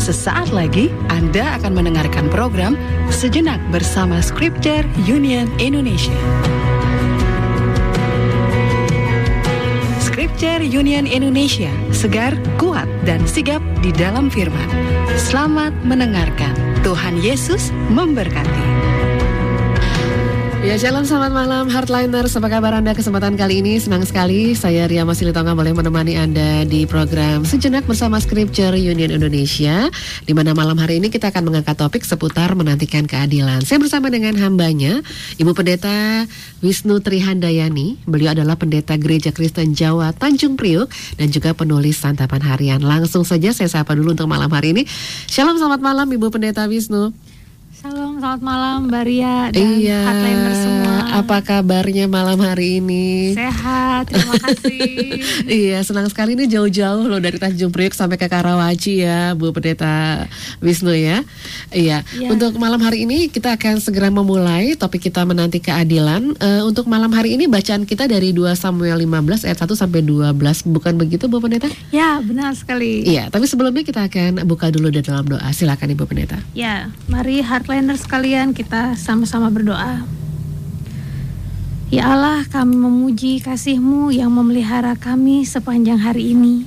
Sesaat lagi Anda akan mendengarkan program Sejenak bersama Scripture Union Indonesia. Scripture Union Indonesia, segar, kuat, dan sigap di dalam firman. Selamat mendengarkan. Tuhan Yesus memberkati. Ya shalom selamat malam Heartliners Apa kabar Anda? Kesempatan kali ini Senang sekali. Saya Ria Masilitonga boleh menemani Anda di program Sejenak bersama Scripture Union Indonesia di mana malam hari ini kita akan mengangkat topik seputar menantikan keadilan. Saya bersama dengan hambanya Ibu Pendeta Wisnu Trihandayani. Beliau adalah Pendeta Gereja Kristen Jawa Tanjung Priuk Dan juga penulis Santapan Harian. Langsung saja saya sapa dulu untuk malam hari ini. Shalom selamat malam Ibu Pendeta Wisnu Salam, selamat malam Mbak Ria dan iya, semua. Apa kabarnya malam hari ini? Sehat, terima kasih. iya, senang sekali ini jauh-jauh loh dari Tanjung Priok sampai ke Karawaci ya, Bu Pendeta Wisnu ya. Iya, ya. untuk malam hari ini kita akan segera memulai topik kita menanti keadilan. Uh, untuk malam hari ini bacaan kita dari 2 Samuel 15 ayat 1 sampai 12, bukan begitu Bu Pendeta? Ya, benar sekali. Iya, tapi sebelumnya kita akan buka dulu dalam doa. Silakan Ibu Pendeta. Ya, mari Heart Planner sekalian kita sama-sama berdoa. Ya Allah, kami memuji kasih-Mu yang memelihara kami sepanjang hari ini.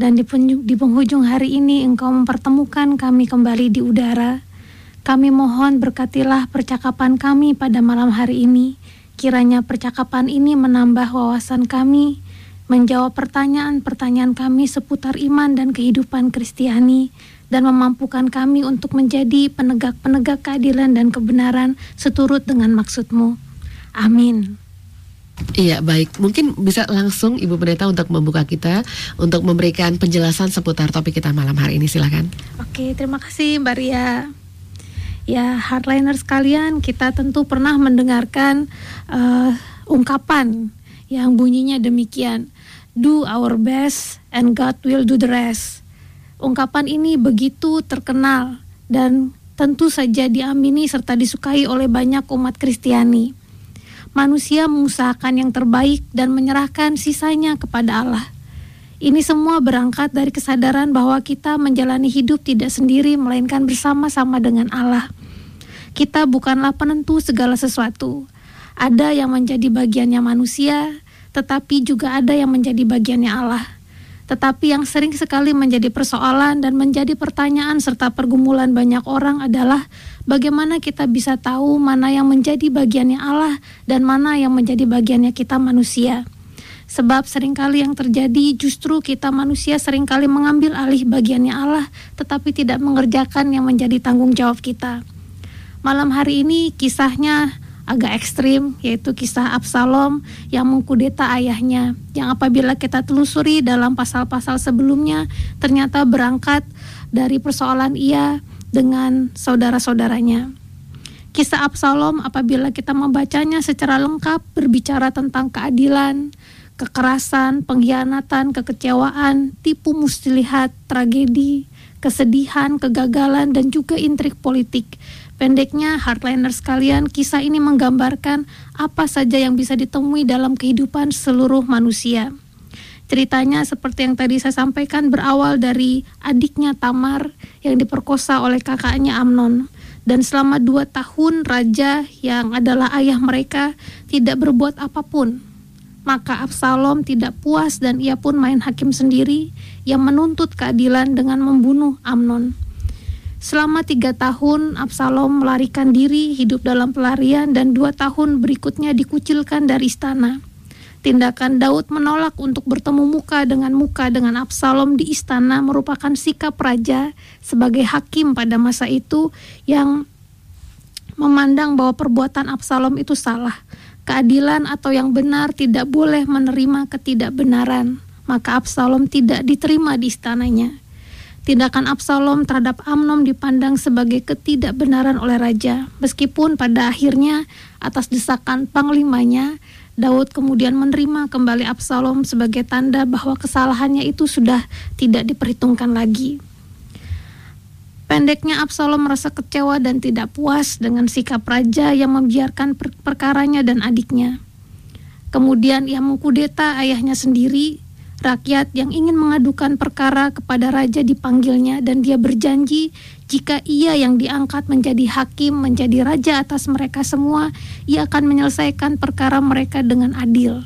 Dan di, di penghujung hari ini Engkau mempertemukan kami kembali di udara. Kami mohon berkatilah percakapan kami pada malam hari ini. Kiranya percakapan ini menambah wawasan kami, menjawab pertanyaan-pertanyaan kami seputar iman dan kehidupan Kristiani, dan memampukan kami untuk menjadi penegak-penegak keadilan dan kebenaran seturut dengan maksudmu. Amin. Iya baik, mungkin bisa langsung Ibu Pendeta untuk membuka kita untuk memberikan penjelasan seputar topik kita malam hari ini silakan. Oke, terima kasih Mbak Ria. Ya, hardliner sekalian, kita tentu pernah mendengarkan uh, ungkapan yang bunyinya demikian, do our best and God will do the rest. Ungkapan ini begitu terkenal dan tentu saja diamini serta disukai oleh banyak umat Kristiani. Manusia mengusahakan yang terbaik dan menyerahkan sisanya kepada Allah. Ini semua berangkat dari kesadaran bahwa kita menjalani hidup tidak sendiri melainkan bersama-sama dengan Allah. Kita bukanlah penentu segala sesuatu. Ada yang menjadi bagiannya manusia, tetapi juga ada yang menjadi bagiannya Allah. Tetapi yang sering sekali menjadi persoalan dan menjadi pertanyaan serta pergumulan banyak orang adalah bagaimana kita bisa tahu mana yang menjadi bagiannya Allah dan mana yang menjadi bagiannya kita manusia. Sebab sering kali yang terjadi justru kita manusia sering kali mengambil alih bagiannya Allah tetapi tidak mengerjakan yang menjadi tanggung jawab kita. Malam hari ini kisahnya agak ekstrim yaitu kisah Absalom yang mengkudeta ayahnya yang apabila kita telusuri dalam pasal-pasal sebelumnya ternyata berangkat dari persoalan ia dengan saudara-saudaranya. Kisah Absalom apabila kita membacanya secara lengkap berbicara tentang keadilan, kekerasan, pengkhianatan, kekecewaan, tipu muslihat, tragedi, kesedihan, kegagalan, dan juga intrik politik Pendeknya, hardliner sekalian, kisah ini menggambarkan apa saja yang bisa ditemui dalam kehidupan seluruh manusia. Ceritanya seperti yang tadi saya sampaikan berawal dari adiknya Tamar yang diperkosa oleh kakaknya Amnon. Dan selama dua tahun raja yang adalah ayah mereka tidak berbuat apa pun. Maka Absalom tidak puas dan ia pun main hakim sendiri yang menuntut keadilan dengan membunuh Amnon. Selama tiga tahun, Absalom melarikan diri, hidup dalam pelarian, dan dua tahun berikutnya dikucilkan dari istana. Tindakan Daud menolak untuk bertemu muka dengan muka dengan Absalom di istana merupakan sikap raja sebagai hakim pada masa itu yang memandang bahwa perbuatan Absalom itu salah. Keadilan atau yang benar tidak boleh menerima ketidakbenaran, maka Absalom tidak diterima di istananya. Tindakan Absalom terhadap Amnon dipandang sebagai ketidakbenaran oleh raja, meskipun pada akhirnya atas desakan panglimanya, Daud kemudian menerima kembali Absalom sebagai tanda bahwa kesalahannya itu sudah tidak diperhitungkan lagi. Pendeknya Absalom merasa kecewa dan tidak puas dengan sikap raja yang membiarkan per perkaranya dan adiknya. Kemudian ia mengkudeta ayahnya sendiri rakyat yang ingin mengadukan perkara kepada raja dipanggilnya dan dia berjanji jika ia yang diangkat menjadi hakim, menjadi raja atas mereka semua, ia akan menyelesaikan perkara mereka dengan adil.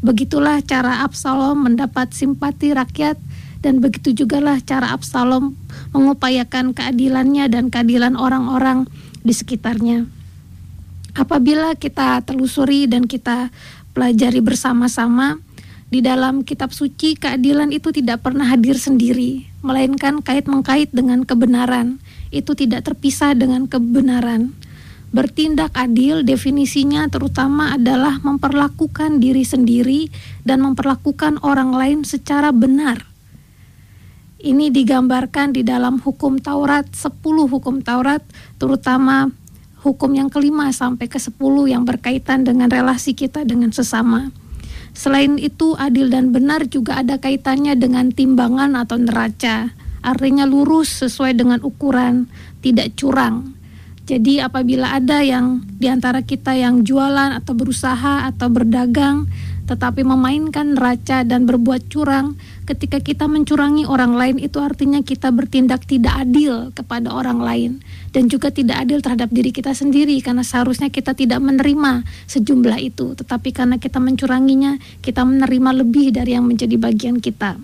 Begitulah cara Absalom mendapat simpati rakyat dan begitu jugalah cara Absalom mengupayakan keadilannya dan keadilan orang-orang di sekitarnya. Apabila kita telusuri dan kita pelajari bersama-sama, di dalam kitab suci keadilan itu tidak pernah hadir sendiri, melainkan kait-mengkait dengan kebenaran. Itu tidak terpisah dengan kebenaran. Bertindak adil definisinya terutama adalah memperlakukan diri sendiri dan memperlakukan orang lain secara benar. Ini digambarkan di dalam hukum Taurat, 10 hukum Taurat, terutama hukum yang kelima sampai ke sepuluh yang berkaitan dengan relasi kita dengan sesama. Selain itu, adil dan benar juga ada kaitannya dengan timbangan atau neraca. Artinya lurus sesuai dengan ukuran, tidak curang. Jadi apabila ada yang di antara kita yang jualan atau berusaha atau berdagang, tetapi memainkan neraca dan berbuat curang, ketika kita mencurangi orang lain itu artinya kita bertindak tidak adil kepada orang lain. Dan juga tidak adil terhadap diri kita sendiri karena seharusnya kita tidak menerima sejumlah itu. Tetapi karena kita mencuranginya kita menerima lebih dari yang menjadi bagian kita.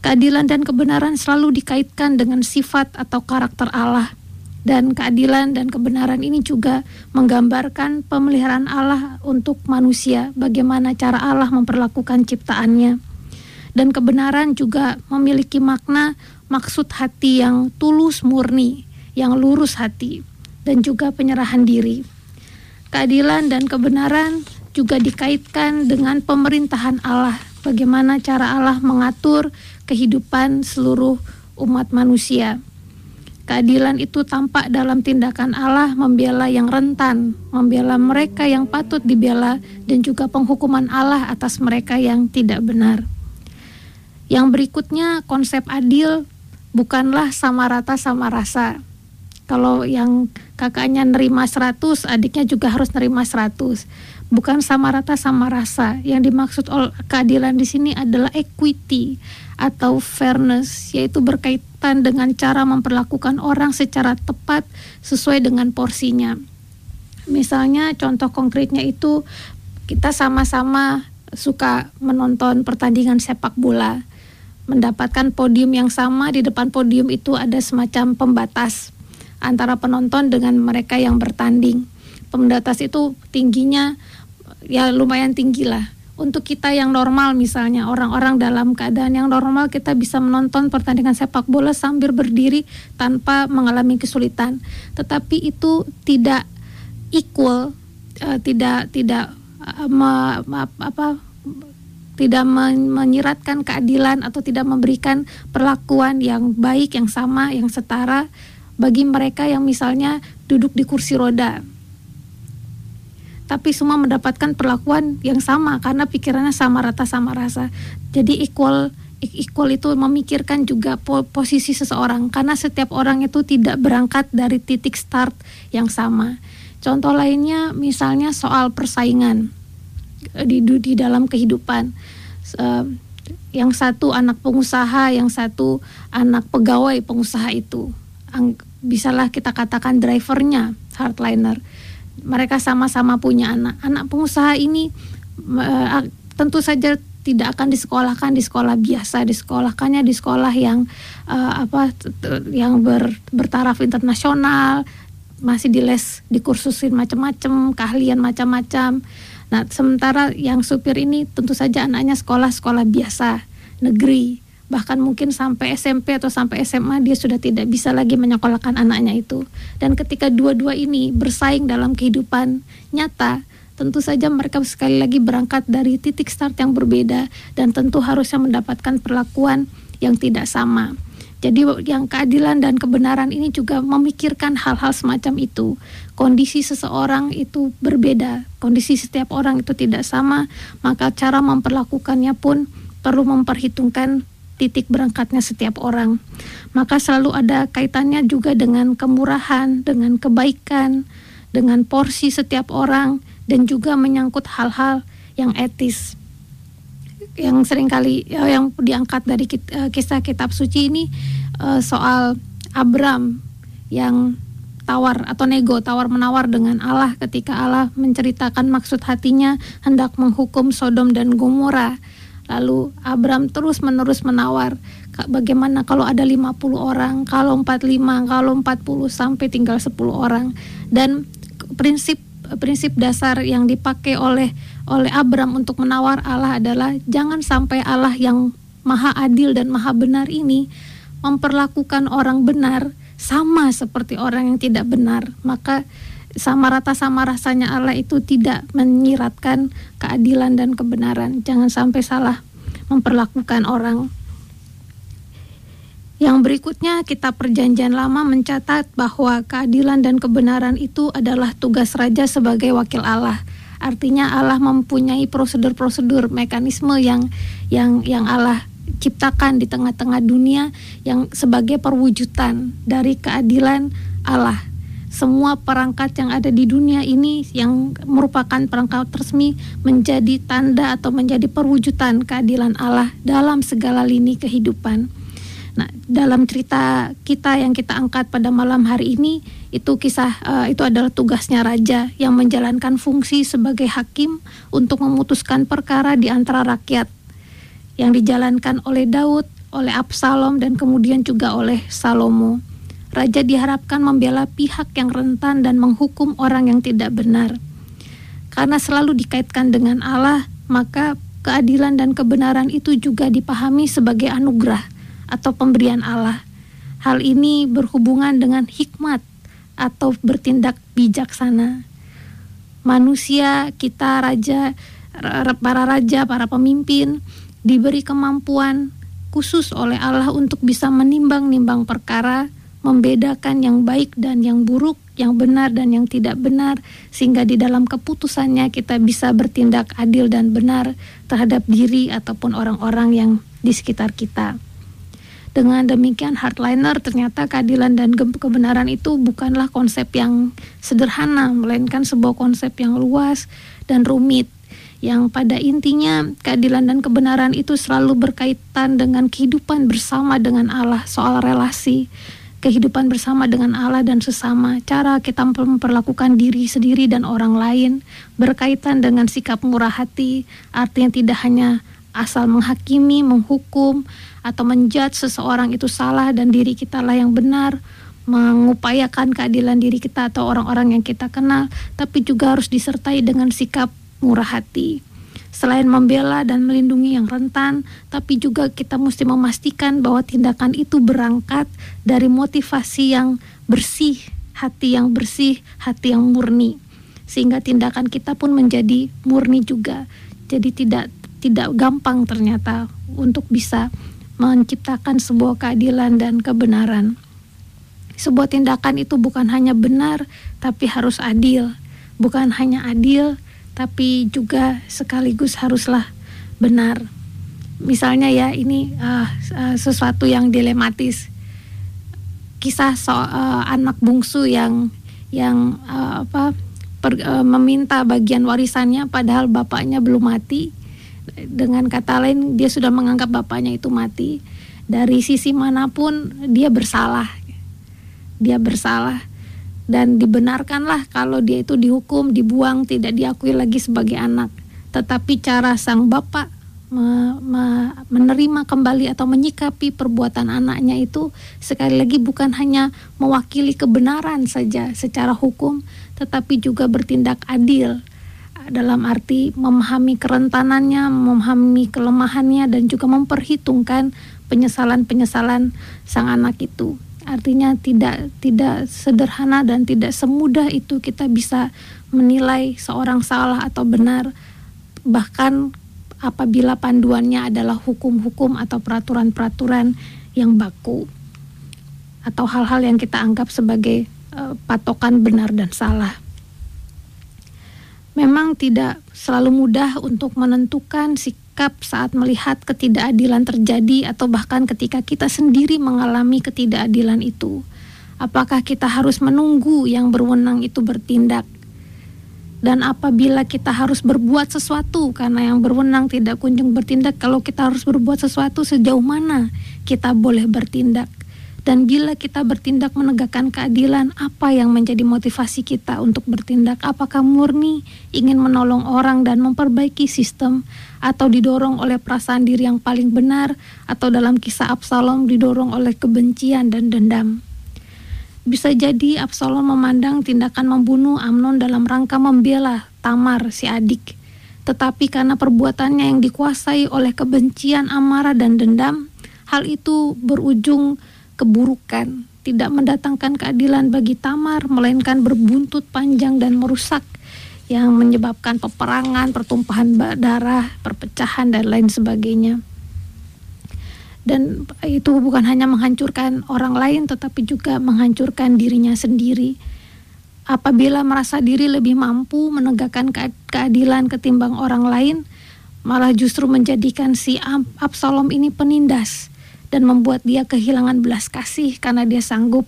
Keadilan dan kebenaran selalu dikaitkan dengan sifat atau karakter Allah dan keadilan dan kebenaran ini juga menggambarkan pemeliharaan Allah untuk manusia, bagaimana cara Allah memperlakukan ciptaannya. Dan kebenaran juga memiliki makna maksud hati yang tulus murni, yang lurus hati, dan juga penyerahan diri. Keadilan dan kebenaran juga dikaitkan dengan pemerintahan Allah, bagaimana cara Allah mengatur kehidupan seluruh umat manusia. Keadilan itu tampak dalam tindakan Allah membela yang rentan, membela mereka yang patut dibela, dan juga penghukuman Allah atas mereka yang tidak benar. Yang berikutnya, konsep adil bukanlah sama rata sama rasa, kalau yang kakaknya nerima 100, adiknya juga harus nerima 100. Bukan sama rata sama rasa. Yang dimaksud keadilan di sini adalah equity atau fairness, yaitu berkaitan dengan cara memperlakukan orang secara tepat sesuai dengan porsinya. Misalnya contoh konkretnya itu kita sama-sama suka menonton pertandingan sepak bola mendapatkan podium yang sama di depan podium itu ada semacam pembatas antara penonton dengan mereka yang bertanding. Pembatas itu tingginya ya lumayan tinggi lah. Untuk kita yang normal misalnya orang-orang dalam keadaan yang normal kita bisa menonton pertandingan sepak bola sambil berdiri tanpa mengalami kesulitan. Tetapi itu tidak equal, uh, tidak tidak uh, ma, apa tidak menyiratkan keadilan atau tidak memberikan perlakuan yang baik, yang sama, yang setara bagi mereka yang misalnya duduk di kursi roda. Tapi semua mendapatkan perlakuan yang sama karena pikirannya sama rata sama rasa. Jadi equal equal itu memikirkan juga posisi seseorang karena setiap orang itu tidak berangkat dari titik start yang sama. Contoh lainnya misalnya soal persaingan eh, di di dalam kehidupan. Uh, yang satu anak pengusaha, yang satu anak pegawai pengusaha itu bisalah kita katakan drivernya hardliner. Mereka sama-sama punya anak. Anak pengusaha ini uh, tentu saja tidak akan disekolahkan di sekolah biasa, disekolahkannya di sekolah yang uh, apa yang ber, bertaraf internasional, masih di les dikursusin macam-macam, keahlian macam-macam. Nah, sementara yang supir ini tentu saja anaknya sekolah-sekolah biasa, negeri bahkan mungkin sampai SMP atau sampai SMA dia sudah tidak bisa lagi menyekolahkan anaknya itu. Dan ketika dua-dua ini bersaing dalam kehidupan nyata, tentu saja mereka sekali lagi berangkat dari titik start yang berbeda dan tentu harusnya mendapatkan perlakuan yang tidak sama. Jadi yang keadilan dan kebenaran ini juga memikirkan hal-hal semacam itu. Kondisi seseorang itu berbeda, kondisi setiap orang itu tidak sama, maka cara memperlakukannya pun perlu memperhitungkan titik berangkatnya setiap orang. Maka selalu ada kaitannya juga dengan kemurahan, dengan kebaikan, dengan porsi setiap orang dan juga menyangkut hal-hal yang etis. yang sering kali uh, yang diangkat dari uh, kisah kitab suci ini uh, soal Abram yang tawar atau nego tawar menawar dengan Allah ketika Allah menceritakan maksud hatinya hendak menghukum Sodom dan Gomora. Lalu Abram terus menerus menawar bagaimana kalau ada 50 orang, kalau 45, kalau 40 sampai tinggal 10 orang. Dan prinsip prinsip dasar yang dipakai oleh oleh Abram untuk menawar Allah adalah jangan sampai Allah yang maha adil dan maha benar ini memperlakukan orang benar sama seperti orang yang tidak benar, maka sama rata sama rasanya Allah itu tidak menyiratkan keadilan dan kebenaran. Jangan sampai salah memperlakukan orang. Yang berikutnya kita perjanjian lama mencatat bahwa keadilan dan kebenaran itu adalah tugas raja sebagai wakil Allah. Artinya Allah mempunyai prosedur-prosedur mekanisme yang yang yang Allah ciptakan di tengah-tengah dunia yang sebagai perwujudan dari keadilan Allah. Semua perangkat yang ada di dunia ini yang merupakan perangkat resmi menjadi tanda atau menjadi perwujudan keadilan Allah dalam segala lini kehidupan. Nah, dalam cerita kita yang kita angkat pada malam hari ini itu kisah uh, itu adalah tugasnya raja yang menjalankan fungsi sebagai hakim untuk memutuskan perkara di antara rakyat yang dijalankan oleh Daud, oleh Absalom dan kemudian juga oleh Salomo. Raja diharapkan membela pihak yang rentan dan menghukum orang yang tidak benar. Karena selalu dikaitkan dengan Allah, maka keadilan dan kebenaran itu juga dipahami sebagai anugerah atau pemberian Allah. Hal ini berhubungan dengan hikmat atau bertindak bijaksana. Manusia, kita raja, para raja, para pemimpin diberi kemampuan khusus oleh Allah untuk bisa menimbang-nimbang perkara, membedakan yang baik dan yang buruk, yang benar dan yang tidak benar, sehingga di dalam keputusannya kita bisa bertindak adil dan benar terhadap diri ataupun orang-orang yang di sekitar kita. Dengan demikian hardliner ternyata keadilan dan kebenaran itu bukanlah konsep yang sederhana, melainkan sebuah konsep yang luas dan rumit yang pada intinya keadilan dan kebenaran itu selalu berkaitan dengan kehidupan bersama dengan Allah, soal relasi, kehidupan bersama dengan Allah dan sesama, cara kita memperlakukan diri sendiri dan orang lain, berkaitan dengan sikap murah hati, artinya tidak hanya asal menghakimi, menghukum, atau menjudge seseorang itu salah dan diri kita lah yang benar, mengupayakan keadilan diri kita atau orang-orang yang kita kenal, tapi juga harus disertai dengan sikap murah hati. Selain membela dan melindungi yang rentan, tapi juga kita mesti memastikan bahwa tindakan itu berangkat dari motivasi yang bersih, hati yang bersih, hati yang murni. Sehingga tindakan kita pun menjadi murni juga. Jadi tidak tidak gampang ternyata untuk bisa menciptakan sebuah keadilan dan kebenaran. Sebuah tindakan itu bukan hanya benar, tapi harus adil. Bukan hanya adil, tapi juga sekaligus haruslah benar. Misalnya ya ini uh, uh, sesuatu yang dilematis. Kisah so, uh, anak bungsu yang yang uh, apa per, uh, meminta bagian warisannya padahal bapaknya belum mati. Dengan kata lain dia sudah menganggap bapaknya itu mati. Dari sisi mana pun dia bersalah. Dia bersalah dan dibenarkanlah kalau dia itu dihukum, dibuang, tidak diakui lagi sebagai anak. Tetapi cara sang bapak me, me, menerima kembali atau menyikapi perbuatan anaknya itu sekali lagi bukan hanya mewakili kebenaran saja secara hukum, tetapi juga bertindak adil dalam arti memahami kerentanannya, memahami kelemahannya dan juga memperhitungkan penyesalan-penyesalan sang anak itu. Artinya tidak tidak sederhana dan tidak semudah itu kita bisa menilai seorang salah atau benar bahkan apabila panduannya adalah hukum-hukum atau peraturan-peraturan yang baku atau hal-hal yang kita anggap sebagai uh, patokan benar dan salah. Memang tidak selalu mudah untuk menentukan sikap sikap saat melihat ketidakadilan terjadi atau bahkan ketika kita sendiri mengalami ketidakadilan itu? Apakah kita harus menunggu yang berwenang itu bertindak? Dan apabila kita harus berbuat sesuatu karena yang berwenang tidak kunjung bertindak, kalau kita harus berbuat sesuatu sejauh mana kita boleh bertindak? Dan bila kita bertindak menegakkan keadilan, apa yang menjadi motivasi kita untuk bertindak? Apakah murni ingin menolong orang dan memperbaiki sistem, atau didorong oleh perasaan diri yang paling benar, atau dalam kisah Absalom didorong oleh kebencian dan dendam? Bisa jadi Absalom memandang tindakan membunuh Amnon dalam rangka membela Tamar, si adik. Tetapi karena perbuatannya yang dikuasai oleh kebencian, amarah, dan dendam, hal itu berujung keburukan, tidak mendatangkan keadilan bagi Tamar, melainkan berbuntut panjang dan merusak yang menyebabkan peperangan, pertumpahan darah, perpecahan dan lain sebagainya. Dan itu bukan hanya menghancurkan orang lain tetapi juga menghancurkan dirinya sendiri. Apabila merasa diri lebih mampu menegakkan keadilan ketimbang orang lain, malah justru menjadikan si Absalom ini penindas dan membuat dia kehilangan belas kasih karena dia sanggup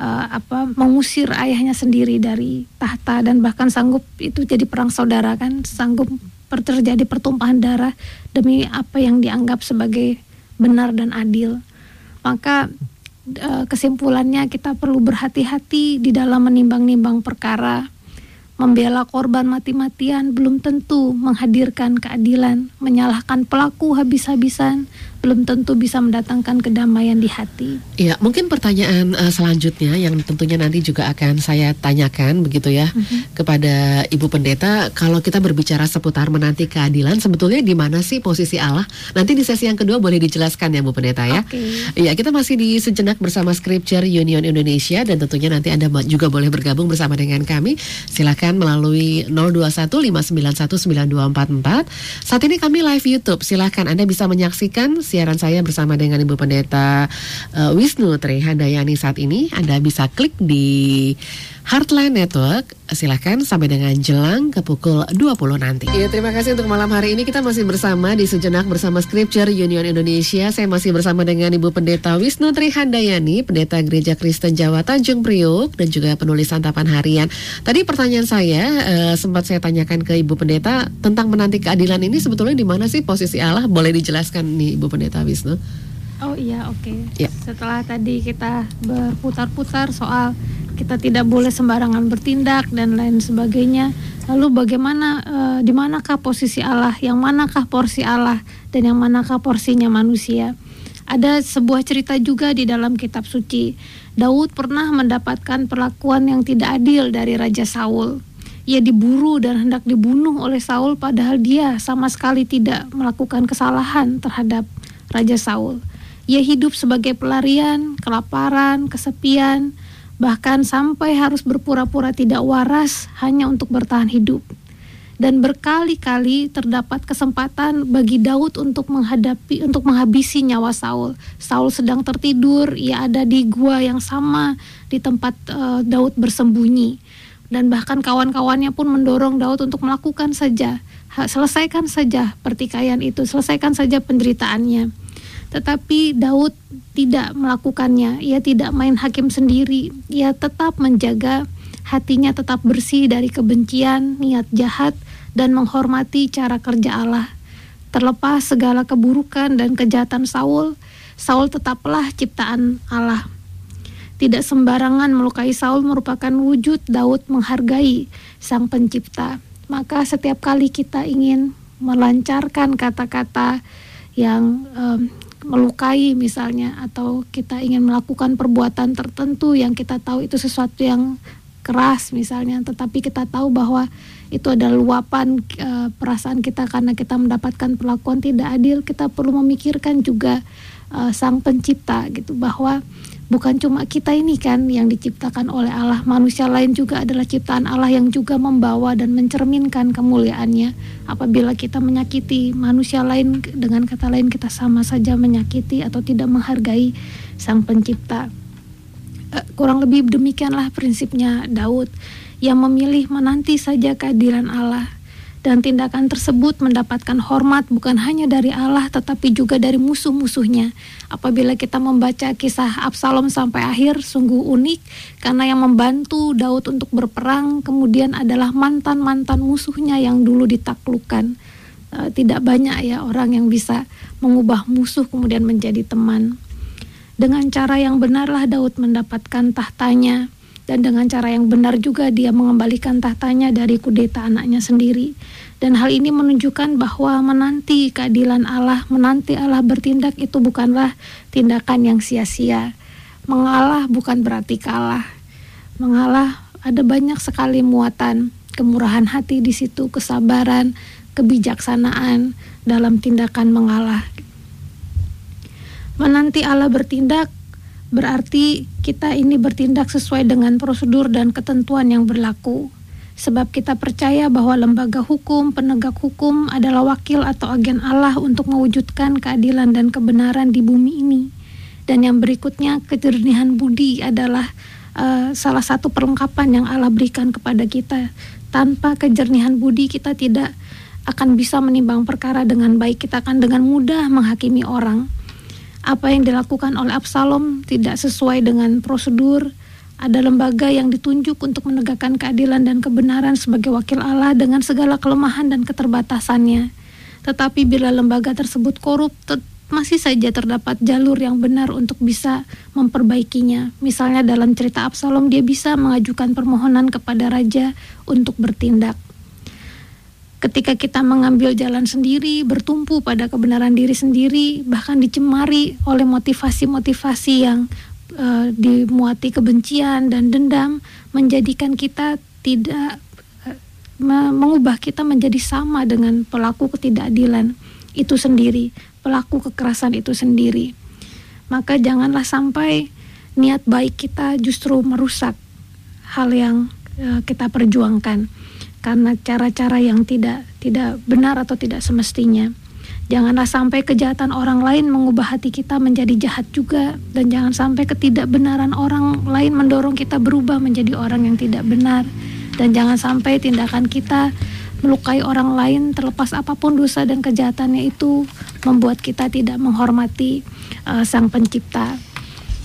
uh, apa mengusir ayahnya sendiri dari tahta dan bahkan sanggup itu jadi perang saudara kan sanggup terjadi pertumpahan darah demi apa yang dianggap sebagai benar dan adil. Maka uh, kesimpulannya kita perlu berhati-hati di dalam menimbang-nimbang perkara. Membela korban mati-matian belum tentu menghadirkan keadilan, menyalahkan pelaku habis-habisan belum tentu bisa mendatangkan kedamaian di hati. Iya, mungkin pertanyaan uh, selanjutnya yang tentunya nanti juga akan saya tanyakan begitu ya mm-hmm. kepada Ibu Pendeta, kalau kita berbicara seputar menanti keadilan, sebetulnya di mana sih posisi Allah? Nanti di sesi yang kedua boleh dijelaskan ya Bu Pendeta ya. Iya, okay. kita masih di sejenak bersama Scripture Union Indonesia dan tentunya nanti Anda juga boleh bergabung bersama dengan kami. Silakan melalui 0215919244. Saat ini kami live YouTube. Silakan Anda bisa menyaksikan siaran saya bersama dengan Ibu Pendeta uh, Wisnu Trihandayani saat ini. Anda bisa klik di Heartline Network. Silahkan sampai dengan jelang ke pukul 20 nanti. Iya, terima kasih untuk malam hari ini. Kita masih bersama di Sejenak bersama Scripture Union Indonesia. Saya masih bersama dengan Ibu Pendeta Wisnu Trihandayani, Pendeta Gereja Kristen Jawa Tanjung Priuk, dan juga penulis santapan harian. Tadi pertanyaan saya, uh, sempat saya tanyakan ke Ibu Pendeta tentang menanti keadilan ini sebetulnya di mana sih posisi Allah? Boleh dijelaskan nih Ibu Pendeta Wisnu? Oh iya, oke. Okay. Ya. Setelah tadi kita berputar-putar soal kita tidak boleh sembarangan bertindak dan lain sebagainya. Lalu bagaimana e, di manakah posisi Allah, yang manakah porsi Allah dan yang manakah porsinya manusia? Ada sebuah cerita juga di dalam kitab suci. Daud pernah mendapatkan perlakuan yang tidak adil dari Raja Saul. Ia diburu dan hendak dibunuh oleh Saul padahal dia sama sekali tidak melakukan kesalahan terhadap Raja Saul. Ia hidup sebagai pelarian, kelaparan, kesepian, bahkan sampai harus berpura-pura tidak waras hanya untuk bertahan hidup. Dan berkali-kali terdapat kesempatan bagi Daud untuk menghadapi untuk menghabisi nyawa Saul. Saul sedang tertidur, ia ada di gua yang sama di tempat uh, Daud bersembunyi. Dan bahkan kawan-kawannya pun mendorong Daud untuk melakukan saja, selesaikan saja pertikaian itu, selesaikan saja penderitaannya tetapi Daud tidak melakukannya. Ia tidak main hakim sendiri. Ia tetap menjaga hatinya tetap bersih dari kebencian, niat jahat, dan menghormati cara kerja Allah. Terlepas segala keburukan dan kejahatan Saul, Saul tetaplah ciptaan Allah. Tidak sembarangan melukai Saul merupakan wujud Daud menghargai Sang Pencipta. Maka setiap kali kita ingin melancarkan kata-kata yang um, melukai misalnya atau kita ingin melakukan perbuatan tertentu yang kita tahu itu sesuatu yang keras misalnya tetapi kita tahu bahwa itu adalah luapan e, perasaan kita karena kita mendapatkan perlakuan tidak adil kita perlu memikirkan juga e, sang pencipta gitu bahwa bukan cuma kita ini kan yang diciptakan oleh Allah, manusia lain juga adalah ciptaan Allah yang juga membawa dan mencerminkan kemuliaannya. Apabila kita menyakiti manusia lain dengan kata lain kita sama saja menyakiti atau tidak menghargai sang pencipta. Eh, kurang lebih demikianlah prinsipnya Daud yang memilih menanti saja keadilan Allah dan tindakan tersebut mendapatkan hormat bukan hanya dari Allah tetapi juga dari musuh-musuhnya. Apabila kita membaca kisah Absalom sampai akhir sungguh unik karena yang membantu Daud untuk berperang kemudian adalah mantan-mantan musuhnya yang dulu ditaklukkan. Uh, tidak banyak ya orang yang bisa mengubah musuh kemudian menjadi teman. Dengan cara yang benarlah Daud mendapatkan tahtanya dan dengan cara yang benar juga dia mengembalikan tahtanya dari kudeta anaknya sendiri. Dan hal ini menunjukkan bahwa menanti keadilan Allah, menanti Allah bertindak itu bukanlah tindakan yang sia-sia. Mengalah bukan berarti kalah. Mengalah ada banyak sekali muatan kemurahan hati di situ, kesabaran, kebijaksanaan dalam tindakan mengalah. Menanti Allah bertindak Berarti kita ini bertindak sesuai dengan prosedur dan ketentuan yang berlaku. Sebab kita percaya bahwa lembaga hukum, penegak hukum adalah wakil atau agen Allah untuk mewujudkan keadilan dan kebenaran di bumi ini. Dan yang berikutnya, kejernihan budi adalah uh, salah satu perlengkapan yang Allah berikan kepada kita. Tanpa kejernihan budi kita tidak akan bisa menimbang perkara dengan baik. Kita akan dengan mudah menghakimi orang apa yang dilakukan oleh Absalom tidak sesuai dengan prosedur. Ada lembaga yang ditunjuk untuk menegakkan keadilan dan kebenaran sebagai wakil Allah dengan segala kelemahan dan keterbatasannya. Tetapi bila lembaga tersebut korup, masih saja terdapat jalur yang benar untuk bisa memperbaikinya. Misalnya dalam cerita Absalom dia bisa mengajukan permohonan kepada raja untuk bertindak ketika kita mengambil jalan sendiri, bertumpu pada kebenaran diri sendiri, bahkan dicemari oleh motivasi-motivasi yang uh, dimuati kebencian dan dendam, menjadikan kita tidak uh, mengubah kita menjadi sama dengan pelaku ketidakadilan itu sendiri, pelaku kekerasan itu sendiri. Maka janganlah sampai niat baik kita justru merusak hal yang uh, kita perjuangkan karena cara-cara yang tidak tidak benar atau tidak semestinya. Janganlah sampai kejahatan orang lain mengubah hati kita menjadi jahat juga dan jangan sampai ketidakbenaran orang lain mendorong kita berubah menjadi orang yang tidak benar dan jangan sampai tindakan kita melukai orang lain terlepas apa pun dosa dan kejahatannya itu membuat kita tidak menghormati uh, sang pencipta.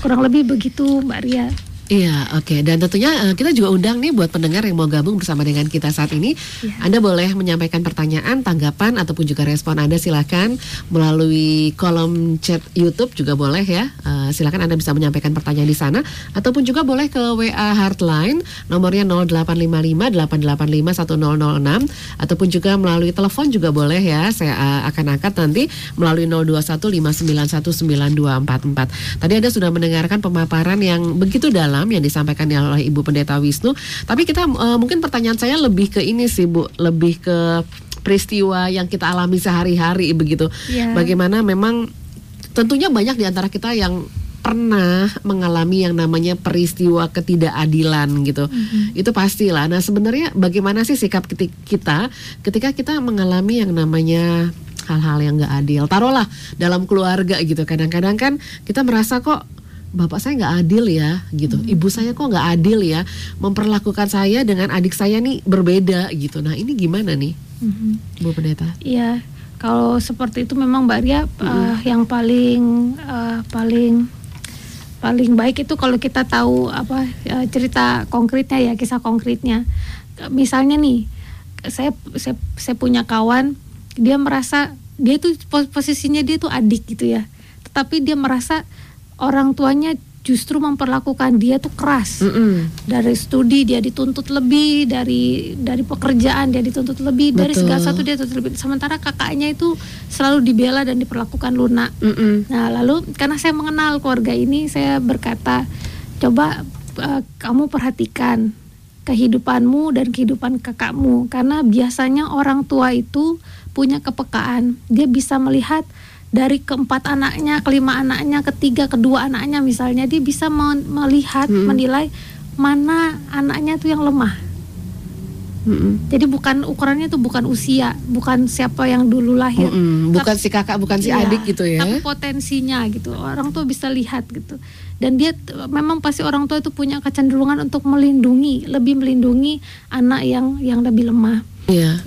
Kurang lebih begitu Mbak Ria. Iya, oke. Okay. Dan tentunya uh, kita juga undang nih buat pendengar yang mau gabung bersama dengan kita saat ini. Ya. Anda boleh menyampaikan pertanyaan, tanggapan ataupun juga respon Anda silahkan melalui kolom chat YouTube juga boleh ya. Uh, silakan Anda bisa menyampaikan pertanyaan di sana ataupun juga boleh ke WA Heartline nomornya 0855 885 1006 ataupun juga melalui telepon juga boleh ya. Saya uh, akan angkat nanti melalui 021 591 Tadi Anda sudah mendengarkan pemaparan yang begitu dalam yang disampaikan oleh Ibu Pendeta Wisnu. Tapi kita uh, mungkin pertanyaan saya lebih ke ini sih Bu, lebih ke peristiwa yang kita alami sehari-hari begitu. Yeah. Bagaimana memang tentunya banyak di antara kita yang pernah mengalami yang namanya peristiwa ketidakadilan gitu. Mm-hmm. Itu pastilah. Nah, sebenarnya bagaimana sih sikap kita ketika kita mengalami yang namanya hal-hal yang gak adil. Taruhlah dalam keluarga gitu. Kadang-kadang kan kita merasa kok bapak saya nggak adil ya gitu hmm. ibu saya kok nggak adil ya memperlakukan saya dengan adik saya nih berbeda gitu nah ini gimana nih hmm. bu pendeta iya kalau seperti itu memang mbak Ria hmm. uh, yang paling uh, paling paling baik itu kalau kita tahu apa uh, cerita konkretnya ya kisah konkretnya misalnya nih saya saya saya punya kawan dia merasa dia tuh posisinya dia tuh adik gitu ya tetapi dia merasa orang tuanya justru memperlakukan dia tuh keras. Mm -mm. Dari studi dia dituntut lebih, dari dari pekerjaan dia dituntut lebih, Betul. dari segala satu dia dituntut lebih. Sementara kakaknya itu selalu dibela dan diperlakukan lunak. Mm -mm. Nah, lalu karena saya mengenal keluarga ini, saya berkata, coba uh, kamu perhatikan kehidupanmu dan kehidupan kakakmu karena biasanya orang tua itu punya kepekaan. Dia bisa melihat dari keempat anaknya, kelima anaknya, ketiga, kedua anaknya misalnya dia bisa melihat, hmm. menilai mana anaknya tuh yang lemah. Hmm. Jadi bukan ukurannya tuh bukan usia, bukan siapa yang dulu lahir, hmm. bukan si kakak, bukan si iya, adik gitu ya. Tapi potensinya gitu, orang tuh bisa lihat gitu. Dan dia memang pasti orang tua itu punya kecenderungan untuk melindungi, lebih melindungi anak yang yang lebih lemah. Iya.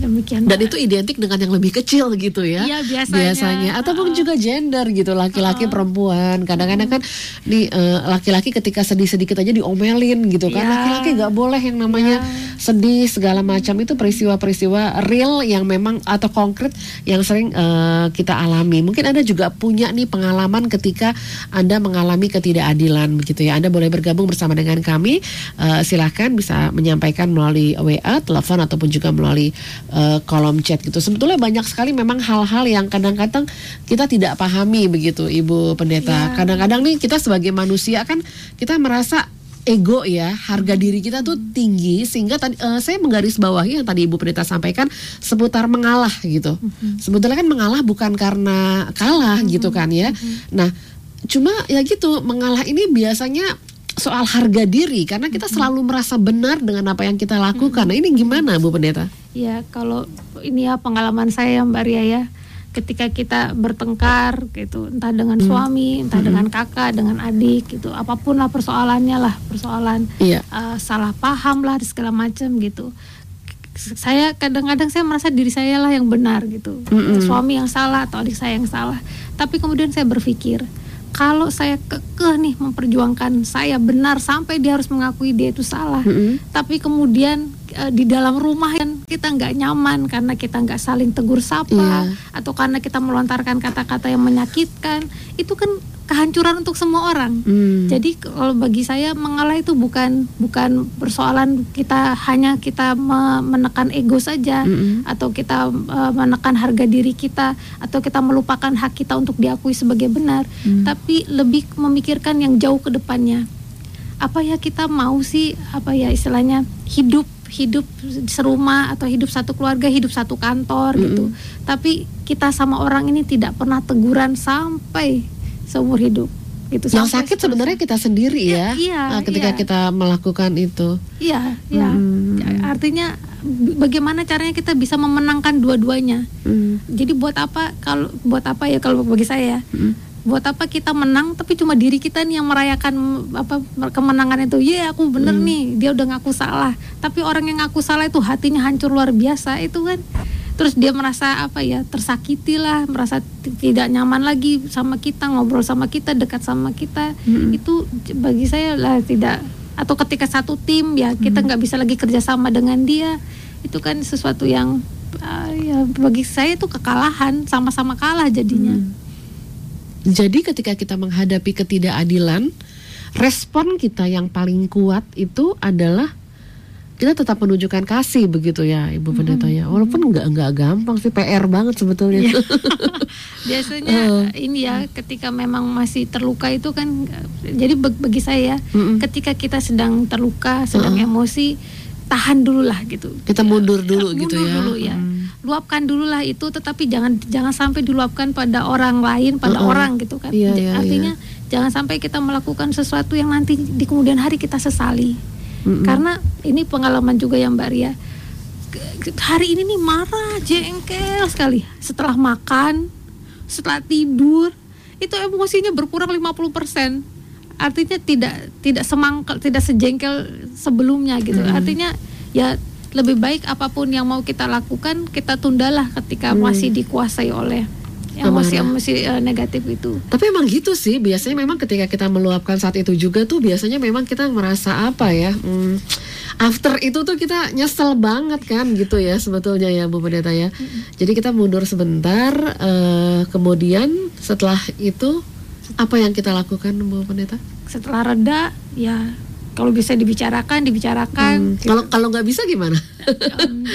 Demikian. Dan itu identik dengan yang lebih kecil gitu ya. Iya, biasanya. Ataupun Uh-uh. juga gender gitu, laki-laki Uh-uh. perempuan. Kadang-kadang kan nih eh, laki-laki ketika sedih sedikit aja diomelin gitu kan. Iya. Laki-laki nggak boleh yang namanya sedih segala macam itu peristiwa-peristiwa real yang memang atau konkret yang sering eh, kita alami. Mungkin Anda juga punya nih pengalaman ketika Anda mengalami ketidakadilan begitu ya. Anda boleh bergabung bersama dengan kami. Eh, silahkan bisa menyampaikan melalui WA, telepon ataupun juga melalui eh, kolom chat gitu. Sebetulnya banyak sekali memang hal-hal yang kadang-kadang kita tidak pahami begitu, Ibu Pendeta. Iya. Kadang-kadang nih kita sebagai manusia kan kita merasa ego ya harga diri kita tuh tinggi sehingga tadi eh, saya menggarisbawahi yang tadi Ibu Pendeta sampaikan seputar mengalah gitu. Sebetulnya kan mengalah bukan karena kalah gitu kan ya. Nah, cuma ya gitu mengalah ini biasanya soal harga diri karena kita selalu merasa benar dengan apa yang kita lakukan. Nah, ini gimana Bu Pendeta? Ya kalau ini ya pengalaman saya Mbak Ria ya ketika kita bertengkar gitu entah dengan suami entah dengan kakak dengan adik gitu apa pun lah persoalannya lah persoalan Iya. eh, salah paham lah segala macam gitu saya kadang-kadang saya merasa diri saya lah yang benar gitu Mm-mm. suami yang salah atau adik saya yang salah tapi kemudian saya berpikir kalau saya kekeh nih memperjuangkan saya benar sampai dia harus mengakui dia itu salah Mm-mm. tapi kemudian eh, di dalam rumah kan kita nggak nyaman karena kita nggak saling tegur sapa Iya. atau karena kita melontarkan kata-kata yang menyakitkan itu kan kehancuran untuk semua orang Hmm. jadi kalau bagi saya mengalah itu bukan bukan persoalan kita hanya kita me- menekan ego saja Mm-mm. atau kita eh, menekan harga diri kita atau kita melupakan hak kita untuk diakui sebagai benar Hmm. tapi lebih memikirkan yang jauh ke depannya apa ya kita mau sih apa ya istilahnya hidup hidup serumah atau hidup satu keluarga hidup satu kantor gitu tapi kita sama orang ini tidak pernah teguran sampai seumur hidup gitu Yang sakit sebenarnya kita sendiri ya. Iya, iya, Nah, ketika iya. kita melakukan itu. Iya, ya. Hmm. Artinya bagaimana caranya kita bisa memenangkan dua-duanya. Hmm. Jadi buat apa kalau buat apa ya kalau bagi saya? Hmm. Buat apa kita menang tapi cuma diri kita nih yang merayakan apa kemenangan itu. Iya, aku bener Hmm. nih, dia udah ngaku salah. Tapi orang yang ngaku salah itu hatinya hancur luar biasa itu kan. Terus dia merasa apa ya tersakiti lah, merasa tidak nyaman lagi sama kita, ngobrol sama kita, dekat sama kita. Hmm. Itu bagi saya lah tidak atau ketika satu tim ya kita Hmm. nggak bisa lagi kerjasama dengan dia itu kan sesuatu yang ah, ya bagi saya itu kekalahan sama-sama kalah jadinya Hmm. Jadi ketika kita menghadapi ketidakadilan, respon kita yang paling kuat itu adalah kita tetap menunjukkan kasih begitu ya Ibu Pendeta ya. Walaupun nggak nggak gampang sih PR banget sebetulnya. Iya. biasanya ini ya ketika memang masih terluka itu kan jadi bag- bagi saya Mm-mm. ketika kita sedang terluka sedang Mm-mm. emosi tahan dulu lah gitu Kita mundur dulu gitu mundur ya. dulu ya Hmm. luapkan dulu lah itu tetapi jangan jangan sampai diluapkan pada orang lain pada Mm-mm. orang gitu kan Iya, J- iya, artinya jangan sampai kita melakukan sesuatu yang nanti di kemudian hari kita sesali Mm-mm. karena ini pengalaman juga ya Mbak Ria. Hari ini nih marah jengkel sekali. Setelah makan setelah tidur itu emosinya berkurang 50% artinya tidak tidak semangkel tidak sejengkel sebelumnya gitu. Artinya ya lebih baik apa pun yang mau kita lakukan kita tundalah ketika masih dikuasai oleh emosi-emosi eh, negatif itu Tapi emang gitu sih, biasanya memang ketika kita meluapkan saat itu juga tuh biasanya memang kita merasa apa ya, hmm, after itu tuh kita nyesel banget kan gitu ya sebetulnya ya Bu Pendeta ya. Jadi kita mundur sebentar, eh, kemudian setelah itu apa yang kita lakukan Bu Pendeta? setelah reda ya kalau bisa dibicarakan dibicarakan. Hmm, Kalau kalau nggak bisa gimana?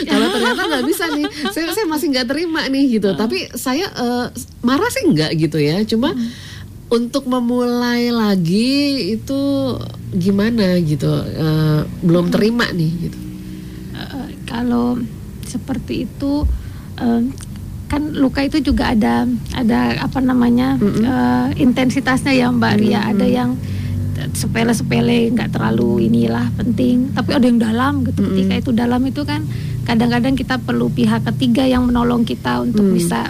kalau ternyata nggak bisa nih, saya saya masih nggak terima nih gitu. Tapi saya eh, marah sih nggak gitu ya, cuma untuk memulai lagi itu gimana gitu, eh, belum terima nih gitu. Eh, kalau seperti itu eh, kan luka itu juga ada ada apa namanya eh, intensitasnya ya Mbak Ria. Ada yang sepele-sepele nggak terlalu inilah penting. Tapi ada yang dalam gitu ketika itu dalam itu kan kadang-kadang kita perlu pihak ketiga yang menolong kita untuk bisa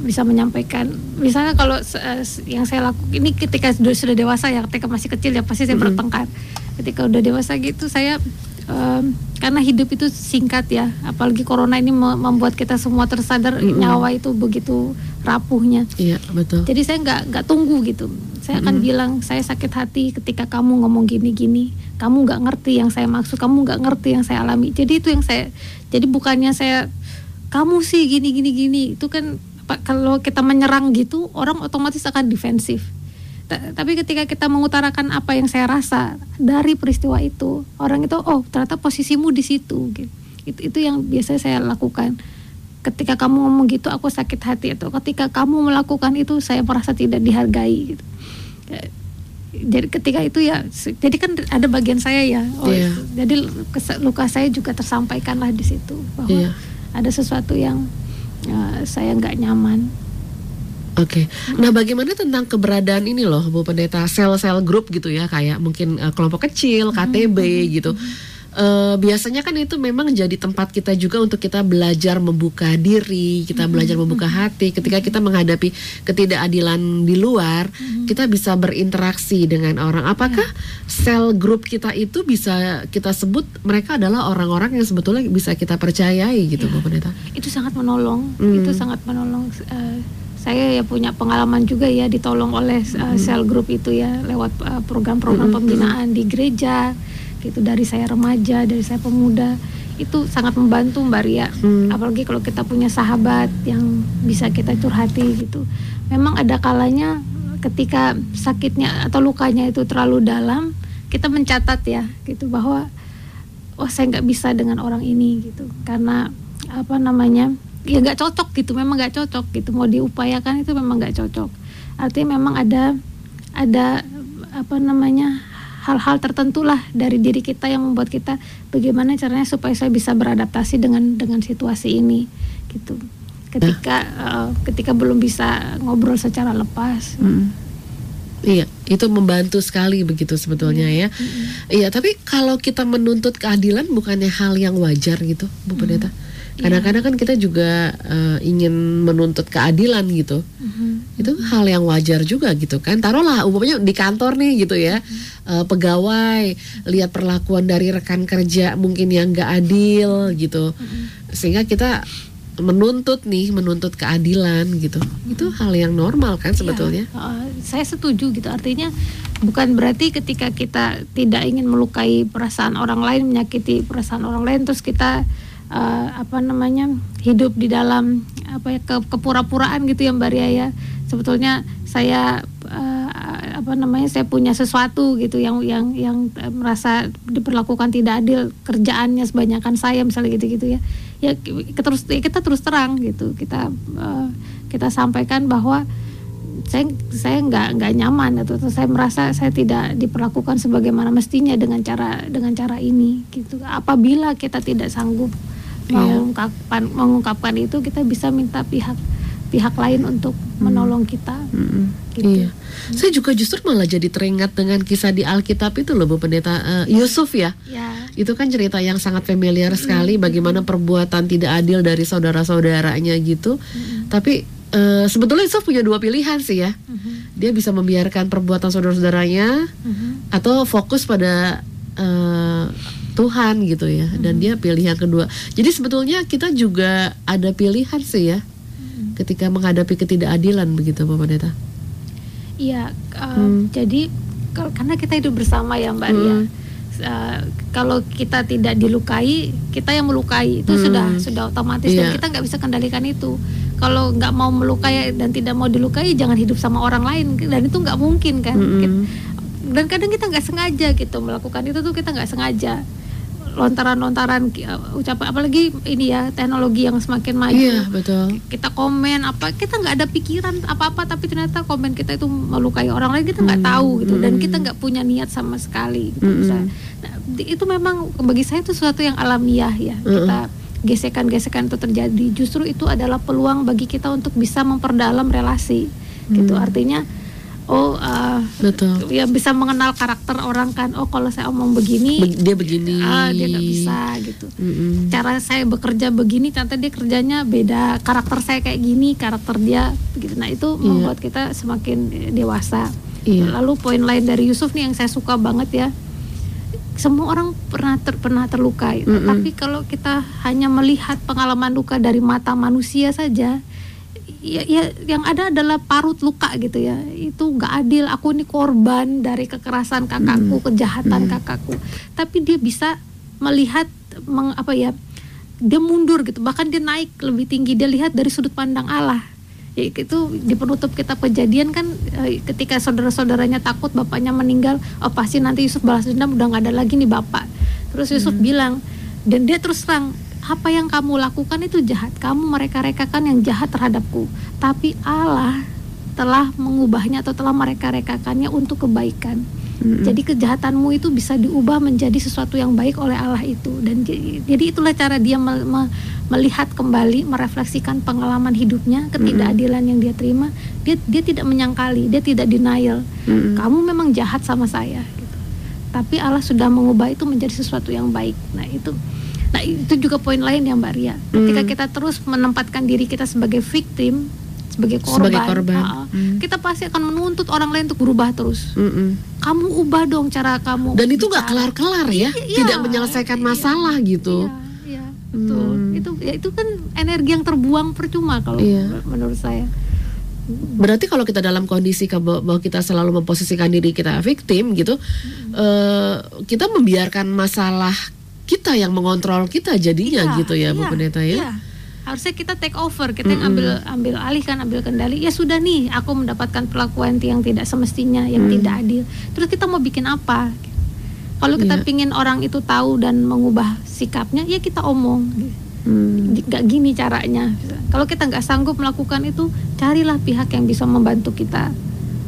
bisa menyampaikan. Misalnya kalau eh, yang saya lakukan ini ketika sudah sudah dewasa ya ketika masih kecil ya pasti saya bertengkar. Ketika udah dewasa gitu saya um, karena hidup itu singkat ya apalagi corona ini membuat kita semua tersadar mm -hmm. nyawa itu begitu rapuhnya. Iya betul. Jadi saya nggak nggak tunggu gitu saya akan mm -hmm. bilang saya sakit hati ketika kamu ngomong gini-gini. Kamu nggak ngerti yang saya maksud kamu nggak ngerti yang saya alami. Jadi itu yang saya jadi bukannya saya kamu sih gini gini gini. Itu kan kalau kita menyerang gitu orang otomatis akan defensif. Tapi ketika kita mengutarakan apa yang saya rasa dari peristiwa itu orang itu oh ternyata posisimu di situ. Gitu. itu itu yang biasa saya lakukan ketika kamu ngomong gitu aku sakit hati atau ketika kamu melakukan itu saya merasa tidak dihargai gitu jadi ketika itu ya jadi kan ada bagian saya ya oh yeah. jadi luka saya juga tersampaikan lah di situ bahwa yeah. ada sesuatu yang uh, saya nggak nyaman Oke, okay. nah bagaimana tentang keberadaan ini loh Bu Pendeta sel-sel grup gitu ya kayak mungkin uh, kelompok kecil, KTB hmm. gitu. Uh, biasanya kan itu memang jadi tempat kita juga untuk kita belajar membuka diri, kita belajar membuka hati. Ketika kita menghadapi ketidakadilan di luar, kita bisa berinteraksi dengan orang. Apakah sel grup kita itu bisa kita sebut mereka adalah orang-orang yang sebetulnya bisa kita percayai gitu, ya. Bu Pendeta? Itu sangat menolong, hmm. itu sangat menolong. Uh, saya ya punya pengalaman juga ya ditolong oleh uh, sel grup itu ya lewat uh, program-program pembinaan di gereja gitu dari saya remaja dari saya pemuda itu sangat membantu Mbak Ria. Hmm. apalagi kalau kita punya sahabat yang bisa kita curhati gitu. Memang ada kalanya ketika sakitnya atau lukanya itu terlalu dalam kita mencatat ya gitu bahwa oh saya nggak bisa dengan orang ini gitu. Karena apa namanya ya nggak cocok gitu memang nggak cocok gitu. Mau diupayakan itu memang nggak cocok. Artinya memang ada ada apa namanya hal-hal tertentu lah dari diri kita yang membuat kita bagaimana caranya supaya saya bisa beradaptasi dengan dengan situasi ini gitu ketika uh, ketika belum bisa ngobrol secara lepas hmm. Iya, itu membantu sekali begitu sebetulnya ya. Mm-hmm. Iya, tapi kalau kita menuntut keadilan bukannya hal yang wajar gitu, Bu Pendeta? Mm-hmm kadang-kadang kan kita juga uh, ingin menuntut keadilan gitu. Mm-hmm. itu hal yang wajar juga gitu kan. Taruhlah umumnya di kantor nih gitu ya. Mm-hmm. uh, pegawai lihat perlakuan dari rekan kerja mungkin yang gak adil gitu. Mm-hmm. sehingga kita menuntut nih menuntut keadilan gitu. Mm-hmm. itu hal yang normal kan iya, sebetulnya. Ya, uh, saya setuju gitu. Artinya bukan berarti ketika kita tidak ingin melukai perasaan orang lain menyakiti perasaan orang lain terus kita uh, apa namanya hidup di dalam apa ya ke, kepura-puraan gitu ya Mbak Ria ya. Sebetulnya saya uh, apa namanya saya punya sesuatu gitu yang yang yang merasa diperlakukan tidak adil kerjaannya sebanyakan saya misalnya gitu-gitu ya. Ya kita terus kita terus terang gitu. Kita uh, kita sampaikan bahwa saya saya nggak nggak nyaman atau saya merasa saya tidak diperlakukan sebagaimana mestinya dengan cara dengan cara ini gitu. Apabila kita tidak sanggup Iya. mengungkapkan mengungkapkan itu kita bisa minta pihak pihak lain untuk hmm. menolong kita. Hmm. Gitu. Iya. Saya juga justru malah jadi teringat dengan kisah di Alkitab itu loh Bu Pendeta uh, Yusuf ya. ya. Itu kan cerita yang sangat familiar hmm. sekali bagaimana perbuatan tidak adil dari saudara-saudaranya gitu. Hmm. Tapi uh, sebetulnya Yusuf punya dua pilihan sih ya. Hmm. Dia bisa membiarkan perbuatan saudara-saudaranya hmm. atau fokus pada uh, Tuhan gitu ya hmm. dan dia pilih yang kedua jadi sebetulnya kita juga ada pilihan sih ya hmm. ketika menghadapi ketidakadilan begitu Bapak Pendeta iya uh, hmm. jadi karena kita hidup bersama ya Mbak Ria uh, kalau kita tidak dilukai kita yang melukai itu hmm. sudah sudah otomatis yeah. dan iya. kita nggak bisa kendalikan itu kalau nggak mau melukai dan tidak mau dilukai jangan hidup sama orang lain dan itu nggak mungkin kan -hmm. dan kadang kita nggak sengaja gitu melakukan itu tuh kita nggak sengaja lontaran-lontaran uh, ucapan apalagi ini ya teknologi yang semakin maju. Iya, betul. Kita komen apa kita nggak ada pikiran apa-apa tapi ternyata komen kita itu melukai orang lain kita nggak hmm. tahu gitu hmm. dan kita nggak punya niat sama sekali gitu hmm. Nah, itu memang bagi saya itu sesuatu yang alamiah ya. Hmm. Kita gesekan-gesekan itu terjadi. Justru itu adalah peluang bagi kita untuk bisa memperdalam relasi. Gitu. Hmm. Gitu artinya oh uh, betul ya bisa mengenal karakter orang kan oh kalau saya omong begini Be dia begini uh, dia nggak bisa gitu mm -hmm. cara saya bekerja begini ternyata dia kerjanya beda karakter saya kayak gini karakter dia begitu nah itu yeah. membuat kita semakin dewasa yeah. lalu poin lain dari Yusuf nih yang saya suka banget ya semua orang pernah ter, pernah terluka gitu. Mm-mm. tapi kalau kita hanya melihat pengalaman luka dari mata manusia saja ya, ya yang ada adalah parut luka gitu ya. Itu nggak adil. Aku ini korban dari kekerasan kakakku kejahatan kakakku. Tapi dia bisa melihat meng, apa ya dia mundur gitu. Bahkan dia naik lebih tinggi. Dia lihat dari sudut pandang Allah. Ya itu di penutup kitab kejadian kan eh, ketika saudara-saudaranya takut bapaknya meninggal oh pasti nanti Yusuf balas dendam udah nggak ada lagi nih bapak. Terus Yusuf bilang dan dia terus terang apa yang kamu lakukan itu jahat. Kamu mereka-rekakan yang jahat terhadapku. Tapi Allah telah mengubahnya atau telah mereka-rekakannya untuk kebaikan. Jadi kejahatanmu itu bisa diubah menjadi sesuatu yang baik oleh Allah itu. Dan jadi itulah cara dia me- me- melihat kembali merefleksikan pengalaman hidupnya ketidakadilan yang dia terima. Dia dia tidak menyangkali dia tidak denial. Mm-mm. kamu memang jahat sama saya gitu. tapi Allah sudah mengubah itu menjadi sesuatu yang baik. Nah itu nah itu juga poin lain ya Mbak Ria ketika Hmm. kita terus menempatkan diri kita sebagai victim sebagai korban, Sebagai korban. ah, Hmm. kita pasti akan menuntut orang lain untuk berubah terus Mm-mm. kamu ubah dong cara kamu Dan itu nggak kelar-kelar ya, Iya, tidak menyelesaikan iya. masalah gitu. Iya, iya, betul. Hmm. Itu ya itu kan energi yang terbuang percuma kalau Iya. menurut saya. Berarti kalau kita dalam kondisi bahwa kita selalu memposisikan diri kita victim gitu, eh, kita membiarkan masalah kita yang mengontrol kita jadinya Iya, gitu ya, Bu iya, Pendeta ya. iya. Harusnya kita take over, kita yang ambil ambil alih kan, ambil kendali. Ya sudah nih, aku mendapatkan perlakuan yang tidak semestinya, yang tidak adil. Terus kita mau bikin apa? Kalau kita Iya. pingin orang itu tahu dan mengubah sikapnya, ya kita omong. Hmm. Nggak gini caranya. Kalau kita nggak sanggup melakukan itu, carilah pihak yang bisa membantu kita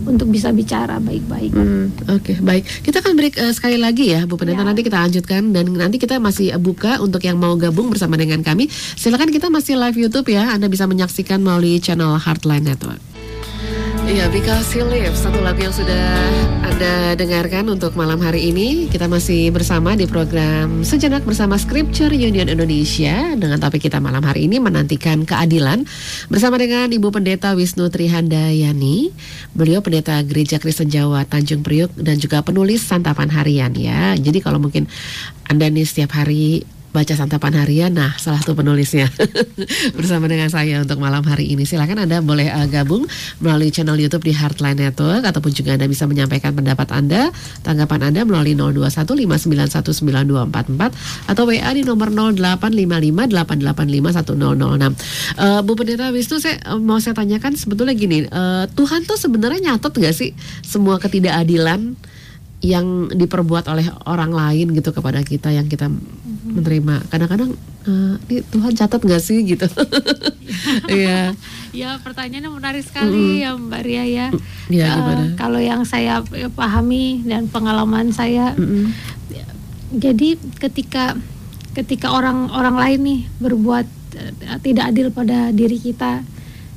untuk bisa bicara baik-baik. Hmm, Oke, baik. Kita akan break eh, sekali lagi ya, Bu Pendeta. Ya. Nanti kita lanjutkan dan nanti kita masih buka untuk yang mau gabung bersama dengan kami. Silakan kita masih live YouTube ya. Anda bisa menyaksikan melalui channel Heartline Network. Iya, Because He Lives, satu lagu yang sudah Anda dengarkan untuk malam hari ini. Kita masih bersama di program Sejenak bersama Scripture Union Indonesia dengan topik kita malam hari ini menantikan keadilan bersama dengan Ibu Pendeta Wisnu Trihandayani. Beliau pendeta Gereja Kristen Jawa Tanjung Priuk dan juga penulis santapan harian ya. Jadi kalau mungkin Anda nih setiap hari baca santapan harian, nah salah satu penulisnya bersama dengan saya untuk malam hari ini. Silakan Anda boleh uh, gabung melalui channel YouTube di Heartline Network ataupun juga Anda bisa menyampaikan pendapat Anda, tanggapan Anda melalui 0215919244 atau WA di nomor 0855885106. Uh, Bu Pendeta Wisnu, saya uh, mau saya tanyakan sebetulnya gini, uh, Tuhan tuh sebenarnya nyatet nggak sih semua ketidakadilan yang diperbuat oleh orang lain gitu kepada kita yang kita menerima kadang-kadang eh, ini Tuhan catat nggak sih gitu iya Ya pertanyaannya menarik sekali ya Mbak Ria ya. Eh, gimana? kalau yang saya pahami dan pengalaman saya, Mm-mm. jadi ketika ketika orang orang lain nih berbuat eh, tidak adil pada diri kita,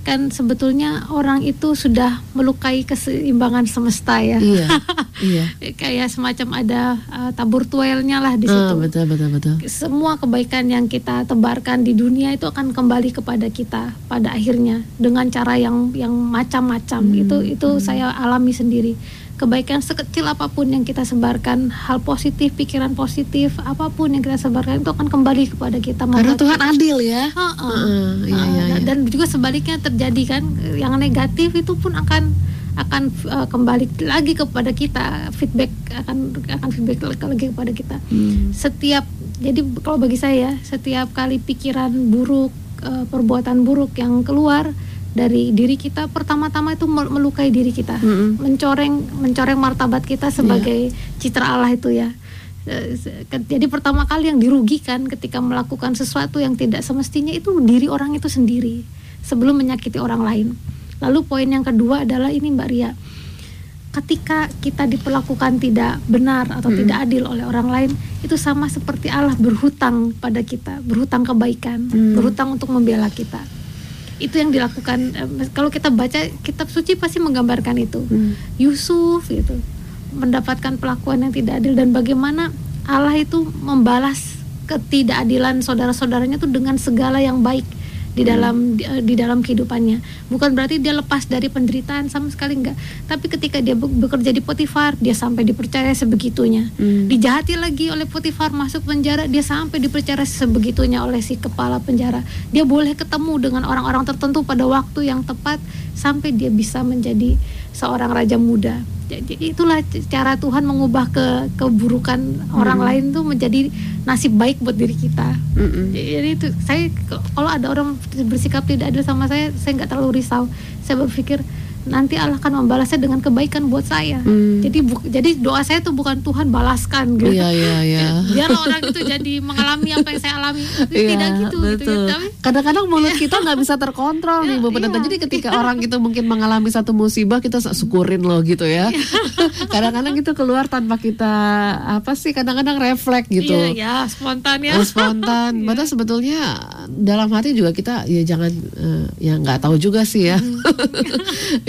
kan sebetulnya orang itu sudah melukai keseimbangan semesta ya. iya iya. Kayak semacam ada eh, tabur tuelnya lah di Ah, situ. betul betul betul. Semua kebaikan yang kita tebarkan di dunia itu akan kembali kepada kita pada akhirnya dengan cara yang yang macam-macam. Itu itu saya alami sendiri kebaikan sekecil apa pun yang kita sebarkan hal positif pikiran positif apa pun yang kita sebarkan itu akan kembali kepada kita karena Tuhan adil ya. Heeh, iya, Uh, iya, dan- iya. dan juga sebaliknya terjadi kan yang negatif itu pun akan akan uh, kembali lagi kepada kita feedback akan akan feedback lagi kepada kita Hmm. setiap jadi kalau bagi saya setiap kali pikiran buruk uh, perbuatan buruk yang keluar dari diri kita pertama-tama itu mel- melukai diri kita. Mm-mm. mencoreng mencoreng martabat kita sebagai citra Allah itu ya. Ke- jadi pertama kali yang dirugikan ketika melakukan sesuatu yang tidak semestinya itu diri orang itu sendiri sebelum menyakiti orang lain. Lalu poin yang kedua adalah ini Mbak Ria. Ketika kita diperlakukan tidak benar atau tidak adil oleh orang lain itu sama seperti Allah berhutang pada kita berhutang kebaikan berhutang untuk membela kita itu yang dilakukan eh, kalau kita baca kitab suci pasti menggambarkan itu Hmm. Yusuf itu mendapatkan perlakuan yang tidak adil dan bagaimana Allah itu membalas ketidakadilan saudara-saudaranya itu dengan segala yang baik di dalam di, di dalam kehidupannya. Bukan berarti dia lepas dari penderitaan sama sekali enggak. Tapi ketika dia be- bekerja di Potifar, dia sampai dipercaya sebegitunya. Hmm. Dijahati lagi oleh Potifar masuk penjara, dia sampai dipercaya sebegitunya oleh si kepala penjara. Dia boleh ketemu dengan orang-orang tertentu pada waktu yang tepat sampai dia bisa menjadi seorang raja muda. Jadi itulah cara Tuhan mengubah ke keburukan orang lain tuh menjadi nasib baik buat diri kita. Mm-mm. Jadi itu saya kalau ada orang bersikap tidak adil sama saya, saya nggak terlalu risau. Saya berpikir nanti Allah akan membalasnya dengan kebaikan buat saya. Hmm. Jadi bu- jadi doa saya tuh bukan Tuhan balaskan gitu. Iya iya iya. Biar orang itu jadi mengalami apa yang saya alami. Iya, tidak gitu gitu betul. ya. Tapi Kadang-kadang mulut kita nggak bisa terkontrol nih, Bu Pendeta. iya. Jadi ketika orang itu mungkin mengalami satu musibah, kita syukurin loh gitu ya. kadang-kadang itu keluar tanpa kita apa sih? Kadang-kadang refleks gitu. iya ya spontan ya. Oh, spontan. Padahal sebetulnya dalam hati juga kita ya jangan eh, ya nggak tahu juga sih ya.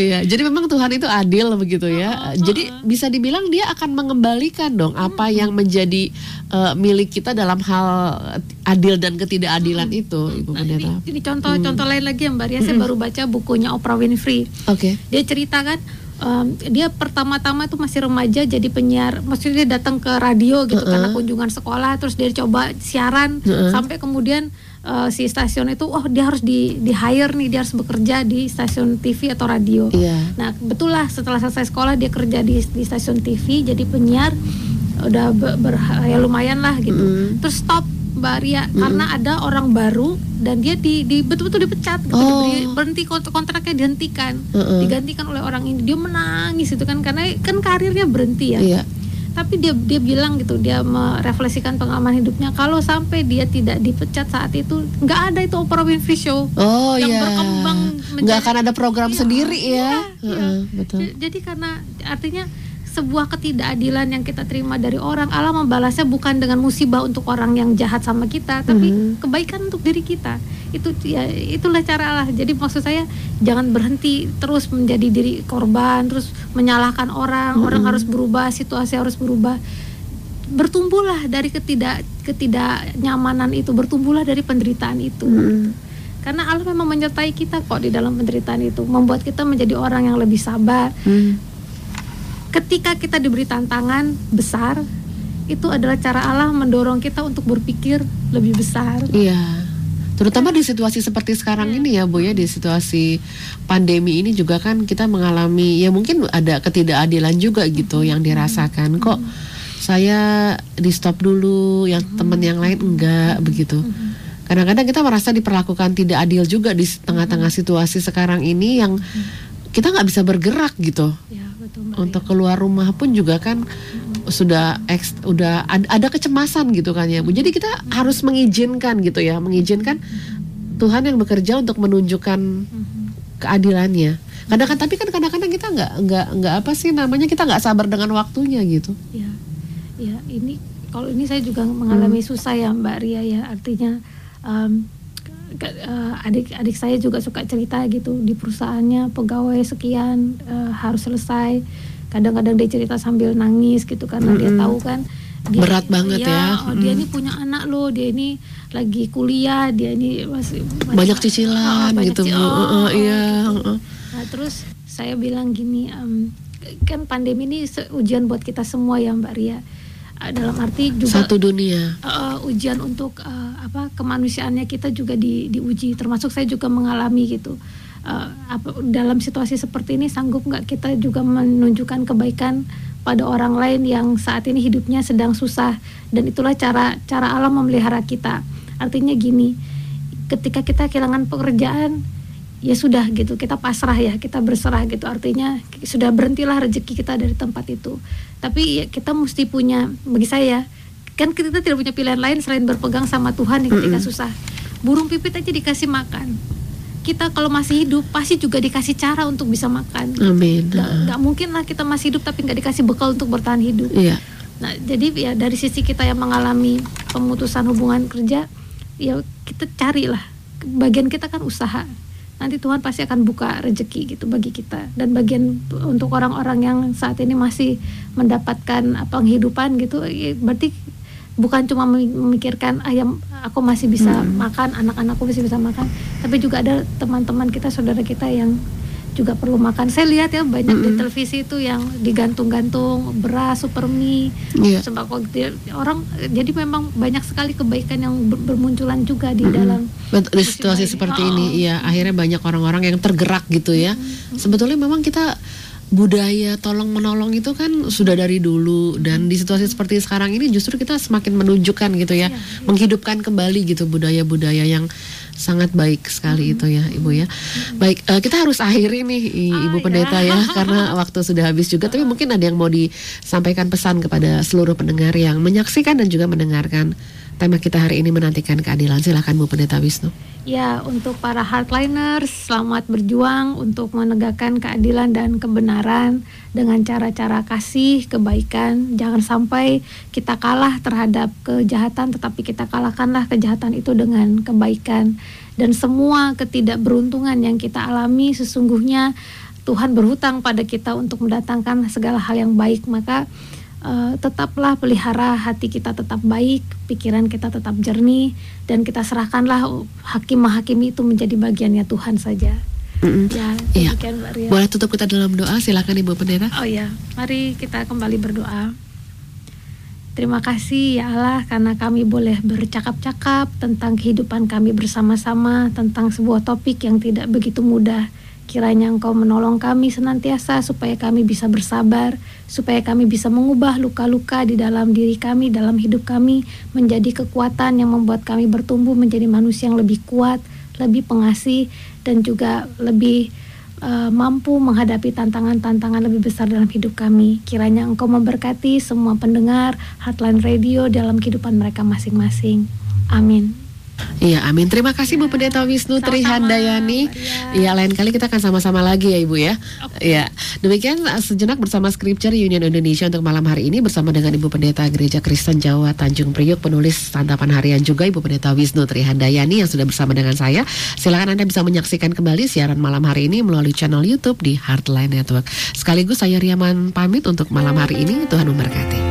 Iya. Jadi memang Tuhan itu adil begitu ya. Jadi bisa dibilang dia akan mengembalikan dong apa yang menjadi eh, milik kita dalam hal adil dan ketidakadilan itu, Ibu Nah, Pendeta. ini contoh-contoh lain lagi yang Mbak Ria, saya baru baca bukunya Oprah Winfrey. Oke. Dia cerita kan em, dia pertama-tama tuh masih remaja jadi penyiar, maksudnya dia datang ke radio gitu karena kunjungan sekolah, terus dia coba siaran sampai kemudian eh, si stasiun itu, oh dia harus di di hire nih, dia harus bekerja di stasiun TV atau radio. Iya. Nah betul lah setelah selesai sekolah dia kerja di, di stasiun TV jadi penyiar udah ber, ber- ya lumayan lah gitu. Terus stop Mbak Ria karena ada orang baru dan dia di, di betul-betul dipecat gitu Oh. diberi- berhenti kont- kontraknya dihentikan Mm-mm. digantikan oleh orang ini dia menangis itu kan karena kan karirnya berhenti ya Iya. Tapi dia dia bilang gitu dia merefleksikan pengalaman hidupnya kalau sampai dia tidak dipecat saat itu nggak ada itu Oprah Winfrey Show Oh yang iya. berkembang Nggak akan ada program Iya, sendiri ya. iya, Heeh, iya. betul. J- Jadi karena artinya sebuah ketidakadilan yang kita terima dari orang, Allah membalasnya bukan dengan musibah untuk orang yang jahat sama kita, tapi Mhm. kebaikan untuk diri kita. Itu ya itulah cara Allah. Jadi maksud saya jangan berhenti terus menjadi diri korban, terus menyalahkan orang, orang harus berubah, situasi harus berubah. Bertumbuhlah dari ketidak ketidaknyamanan itu, bertumbuhlah dari penderitaan itu. Mm. Karena Allah memang menyertai kita kok di dalam penderitaan itu, membuat kita menjadi orang yang lebih sabar. Mm. Ketika kita diberi tantangan besar, itu adalah cara Allah mendorong kita untuk berpikir lebih besar. Iya. Terutama di situasi seperti sekarang ini ya Bu ya di situasi pandemi ini juga kan kita mengalami ya mungkin ada ketidakadilan juga gitu yang dirasakan. Kok saya di stop dulu yang teman yang lain enggak begitu. Kadang-kadang kita merasa diperlakukan tidak adil juga di tengah-tengah situasi sekarang ini yang kita nggak bisa bergerak gitu. Ya, betul Mbak untuk keluar rumah pun juga kan sudah eks, udah ad- ada kecemasan gitu kan ya Bu. Jadi kita harus mengizinkan gitu ya, mengizinkan Tuhan yang bekerja untuk menunjukkan keadilannya. Kadang-kadang tapi kan kadang-kadang kita nggak nggak nggak apa sih namanya kita nggak sabar dengan waktunya gitu. Ya, ya ini kalau ini saya juga mengalami susah ya Mbak Ria ya. Artinya eh, adik-adik saya juga suka cerita gitu di perusahaannya pegawai sekian eh, harus selesai kadang-kadang dia cerita sambil nangis gitu karena dia tahu kan dia, Berat banget ya. oh, dia ini punya anak loh dia ini lagi kuliah dia ini masih, masih- Banyak cicilan Oh, banyak gitu Bu. oh, oh, iya, gitu. Nah terus saya bilang gini, em, kan pandemi ini ujian buat kita semua ya Mbak Ria. Dalam arti juga Satu dunia. eh, ujian untuk eh, apa kemanusiaannya kita juga di, diuji. Termasuk saya juga mengalami gitu. Eh, apa, dalam situasi seperti ini sanggup nggak kita juga menunjukkan kebaikan pada orang lain yang saat ini hidupnya sedang susah dan itulah cara cara Allah memelihara kita. Artinya gini, ketika kita kehilangan pekerjaan ya sudah gitu kita pasrah ya kita berserah gitu artinya sudah berhentilah rezeki kita dari tempat itu tapi ya, kita mesti punya bagi saya kan kita tidak punya pilihan lain selain berpegang sama Tuhan yang ketika susah burung pipit aja dikasih makan kita kalau masih hidup pasti juga dikasih cara untuk bisa makan Amin. Heeh. nggak mungkin lah kita masih hidup tapi nggak dikasih bekal untuk bertahan hidup Iya. Nah, jadi ya dari sisi kita yang mengalami pemutusan hubungan kerja, ya kita carilah. Bagian kita kan usaha. Nanti Tuhan pasti akan buka rezeki gitu bagi kita. Dan bagian untuk orang-orang yang saat ini masih mendapatkan apa penghidupan gitu, ya berarti bukan cuma memikirkan ayam aku masih bisa Hmm. makan, anak-anakku masih bisa makan, tapi juga ada teman-teman kita, saudara kita yang juga perlu makan. Saya lihat ya banyak di Mm-mm. televisi itu yang digantung-gantung beras, super mie, Iya. sembako orang jadi memang banyak sekali kebaikan yang ber- bermunculan juga di Mm-mm. dalam Betul, di situasi ini. seperti Oh, ini, iya akhirnya banyak orang-orang yang tergerak gitu ya. Sebetulnya memang kita budaya tolong menolong itu kan sudah dari dulu dan di situasi seperti sekarang ini justru kita semakin menunjukkan gitu ya, Iya, menghidupkan kembali gitu budaya-budaya yang sangat baik sekali itu ya ibu ya. Baik eh, kita harus akhiri nih Ah, ibu ya. pendeta ya karena waktu sudah habis juga. Tapi mungkin ada yang mau disampaikan pesan kepada seluruh pendengar yang menyaksikan dan juga mendengarkan tema kita hari ini menantikan keadilan. Silakan Bu Pendeta Wisnu. Ya, untuk para hardliners, selamat berjuang untuk menegakkan keadilan dan kebenaran dengan cara-cara kasih, kebaikan. Jangan sampai kita kalah terhadap kejahatan, tetapi kita kalahkanlah kejahatan itu dengan kebaikan. Dan semua ketidakberuntungan yang kita alami sesungguhnya Tuhan berhutang pada kita untuk mendatangkan segala hal yang baik. Maka eh, tetaplah pelihara hati kita tetap baik, pikiran kita tetap jernih, dan kita serahkanlah hakim-hakim itu menjadi bagiannya Tuhan saja. Mm-mm. Ya, Iya. Mbak Ria. Boleh tutup kita dalam doa, silakan Ibu Pendeta. Oh ya, mari kita kembali berdoa. Terima kasih ya Allah karena kami boleh bercakap-cakap tentang kehidupan kami bersama-sama tentang sebuah topik yang tidak begitu mudah. Kiranya Engkau menolong kami senantiasa supaya kami bisa bersabar, supaya kami bisa mengubah luka-luka di dalam diri kami, dalam hidup kami menjadi kekuatan yang membuat kami bertumbuh menjadi manusia yang lebih kuat, lebih pengasih dan juga lebih eh, mampu menghadapi tantangan-tantangan lebih besar dalam hidup kami. Kiranya Engkau memberkati semua pendengar Heartline Radio dalam kehidupan mereka masing-masing. Amin. Iya, amin. Terima kasih Bu Pendeta Wisnu Sama-sama, Trihandayani. Ria. Iya, lain kali kita akan sama-sama lagi ya Ibu ya. Iya. Demikian uh, sejenak bersama Scripture Union Indonesia untuk malam hari ini bersama dengan Ibu Pendeta Gereja Kristen Jawa Tanjung Priok, penulis santapan harian juga Ibu Pendeta Wisnu Trihandayani yang sudah bersama dengan saya. Silakan Anda bisa menyaksikan kembali siaran malam hari ini melalui channel YouTube di Heartline Network. Sekaligus saya Riaman pamit untuk malam hari ini. Tuhan memberkati.